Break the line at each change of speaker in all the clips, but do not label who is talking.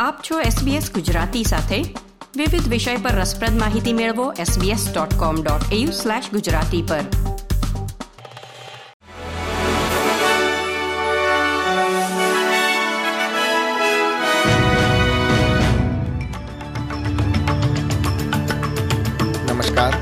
આપ છો SBS ગુજરાતી સાથે. વિવિધ વિષય પર રસપ્રદ માહિતી મેળવો sbs.com.au/gujarati પર.
નમસ્કાર.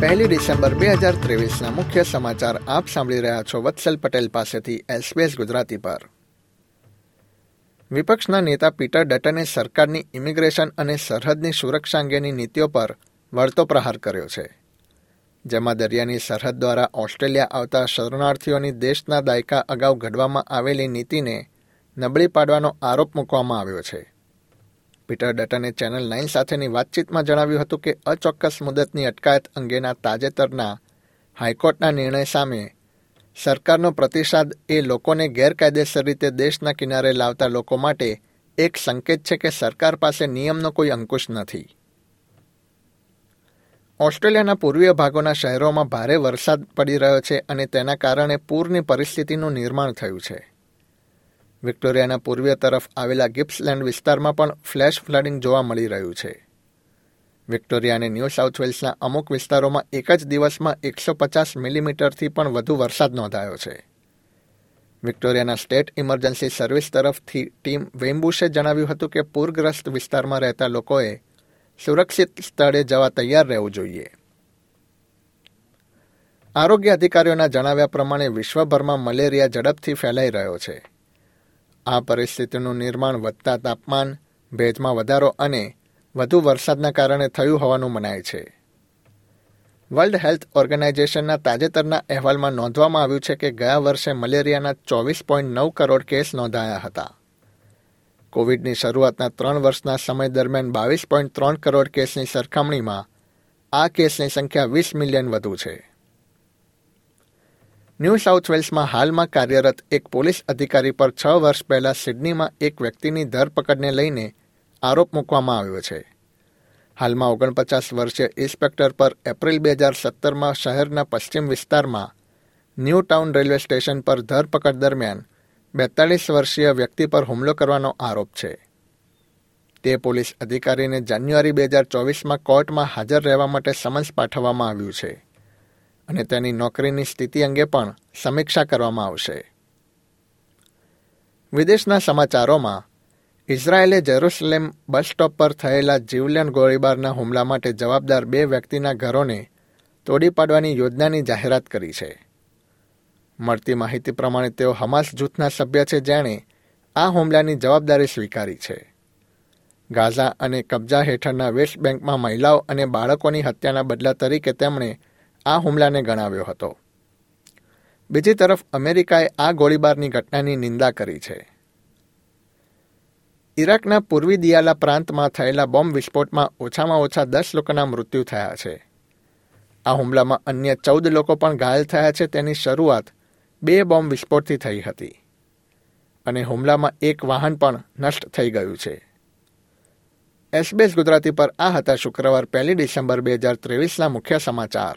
પહેલી ડિસેમ્બર બે હજાર ત્રેવીસના મુખ્ય સમાચાર આપ સાંભળી રહ્યા છો વત્સલ પટેલ પાસેથી એસબીએસ ગુજરાતી પર. વિપક્ષના નેતા પીટર ડટને સરકારની ઇમિગ્રેશન અને સરહદની સુરક્ષા અંગેની નીતિઓ પર વળતો પ્રહાર કર્યો છે. જેમાં દરિયાની સરહદ દ્વારા ઓસ્ટ્રેલિયા આવતા શરણાર્થીઓની દેશના દાયકા અગાઉ ઘડવામાં આવેલી નીતિને નબળી પાડવાનો આરોપ મૂકવામાં આવ્યો છે. પીટર ડટને ચેનલ નાઇન સાથેની વાતચીતમાં જણાવ્યું હતું કે અચોક્કસ મુદતની અટકાયત અંગેના તાજેતરના હાઈકોર્ટના નિર્ણય સામે સરકારનો પ્રતિસાદ એ લોકોને ગેરકાયદેસર રીતે દેશના કિનારે લાવતા લોકો માટે એક સંકેત છે કે સરકાર પાસે નિયમનો કોઈ અંકુશ નથી. ઓસ્ટ્રેલિયાના પૂર્વીય ભાગોના શહેરોમાં ભારે વરસાદ પડી રહ્યો છે અને તેના કારણે પૂરની પરિસ્થિતિનું નિર્માણ થયું છે. વિક્ટોરિયાના પૂર્વીય તરફ આવેલા ગિપ્સલેન્ડ વિસ્તારમાં પણ ફ્લેશ ફ્લડિંગ જોવા મળી રહ્યું છે. વિક્ટોરિયા અને ન્યૂ સાઉથ વેલ્સના અમુક વિસ્તારોમાં એક જ દિવસમાં એકસો પચાસ મિલીમીટરથી પણ વધુ વરસાદ નોંધાયો છે. વિક્ટોરિયાના સ્ટેટ ઇમરજન્સી સર્વિસ તરફથી ટીમ વેમ્બુશે જણાવ્યું હતું કે પૂરગ્રસ્ત વિસ્તારમાં રહેતા લોકોએ સુરક્ષિત સ્થળે જવા તૈયાર રહેવું જોઈએ. આરોગ્ય અધિકારીઓના જણાવ્યા પ્રમાણે વિશ્વભરમાં મલેરિયા ઝડપથી ફેલાઈ રહ્યો છે. આ પરિસ્થિતિનું નિર્માણ વધતા તાપમાન, ભેજમાં વધારો અને વધુ વરસાદના કારણે થયું હોવાનું મનાય છે. વર્લ્ડ હેલ્થ ઓર્ગેનાઇઝેશનના તાજેતરના અહેવાલમાં નોંધવામાં આવ્યું છે કે ગયા વર્ષે મલેરિયાના ચોવીસ પોઈન્ટ નવ કરોડ કેસ નોંધાયા હતા. કોવિડની શરૂઆતના ત્રણ વર્ષના સમય દરમિયાન બાવીસ પોઈન્ટ ત્રણ કરોડ કેસની સરખામણીમાં આ કેસની સંખ્યા વીસ મિલિયન વધુ છે. ન્યૂ સાઉથ વેલ્સમાં હાલમાં કાર્યરત એક પોલીસ અધિકારી પર છ વર્ષ પહેલા સિડનીમાં એક વ્યક્તિની ધરપકડને લઈને આરોપ મૂકવામાં આવ્યો છે. હાલમાં ઓગણપચાસ વર્ષીય ઇન્સ્પેક્ટર પર એપ્રિલ બે હજાર સત્તરમાં શહેરના પશ્ચિમ વિસ્તારમાં ન્યૂ ટાઉન રેલવે સ્ટેશન પર ધરપકડ દરમિયાન બેતાળીસ વર્ષીય વ્યક્તિ પર હુમલો કરવાનો આરોપ છે. તે પોલીસ અધિકારીને જાન્યુઆરી બે હજાર ચોવીસમાં કોર્ટમાં હાજર રહેવા માટે સમન્સ પાઠવવામાં આવ્યું છે અને તેની નોકરીની સ્થિતિ અંગે પણ સમીક્ષા કરવામાં આવશે. વિદેશના સમાચારોમાં ઇઝરાયેલે જેરુસલેમ બસ સ્ટોપ પર થયેલા જીવલેણ ગોળીબારના હુમલા માટે જવાબદાર બે વ્યક્તિના ઘરોને તોડી પાડવાની યોજનાની જાહેરાત કરી છે. મળતી માહિતી પ્રમાણે તેઓ હમાસ જૂથના સભ્ય છે જેણે આ હુમલાની જવાબદારી સ્વીકારી છે. ગાઝા અને કબજા હેઠળના વેસ્ટ બેંકમાં મહિલાઓ અને બાળકોની હત્યાના બદલા તરીકે તેમણે આ હુમલાને ગણાવ્યો હતો. બીજી તરફ અમેરિકાએ આ ગોળીબારની ઘટનાની નિંદા કરી છે. ઇરાકના પૂર્વી દિયાલા પ્રાંતમાં થયેલા બોમ્બ વિસ્ફોટમાં ઓછામાં ઓછા દસ લોકોના મૃત્યુ થયા છે. આ હુમલામાં અન્ય ચૌદ લોકો પણ ઘાયલ થયા છે. તેની શરૂઆત બે બોમ્બ વિસ્ફોટથી થઈ હતી અને હુમલામાં એક વાહન પણ નષ્ટ થઈ ગયું છે. એસબીએસ ગુજરાતી પર આ હતા શુક્રવાર પહેલી ડિસેમ્બર બે હજાર ત્રેવીસના મુખ્ય સમાચાર.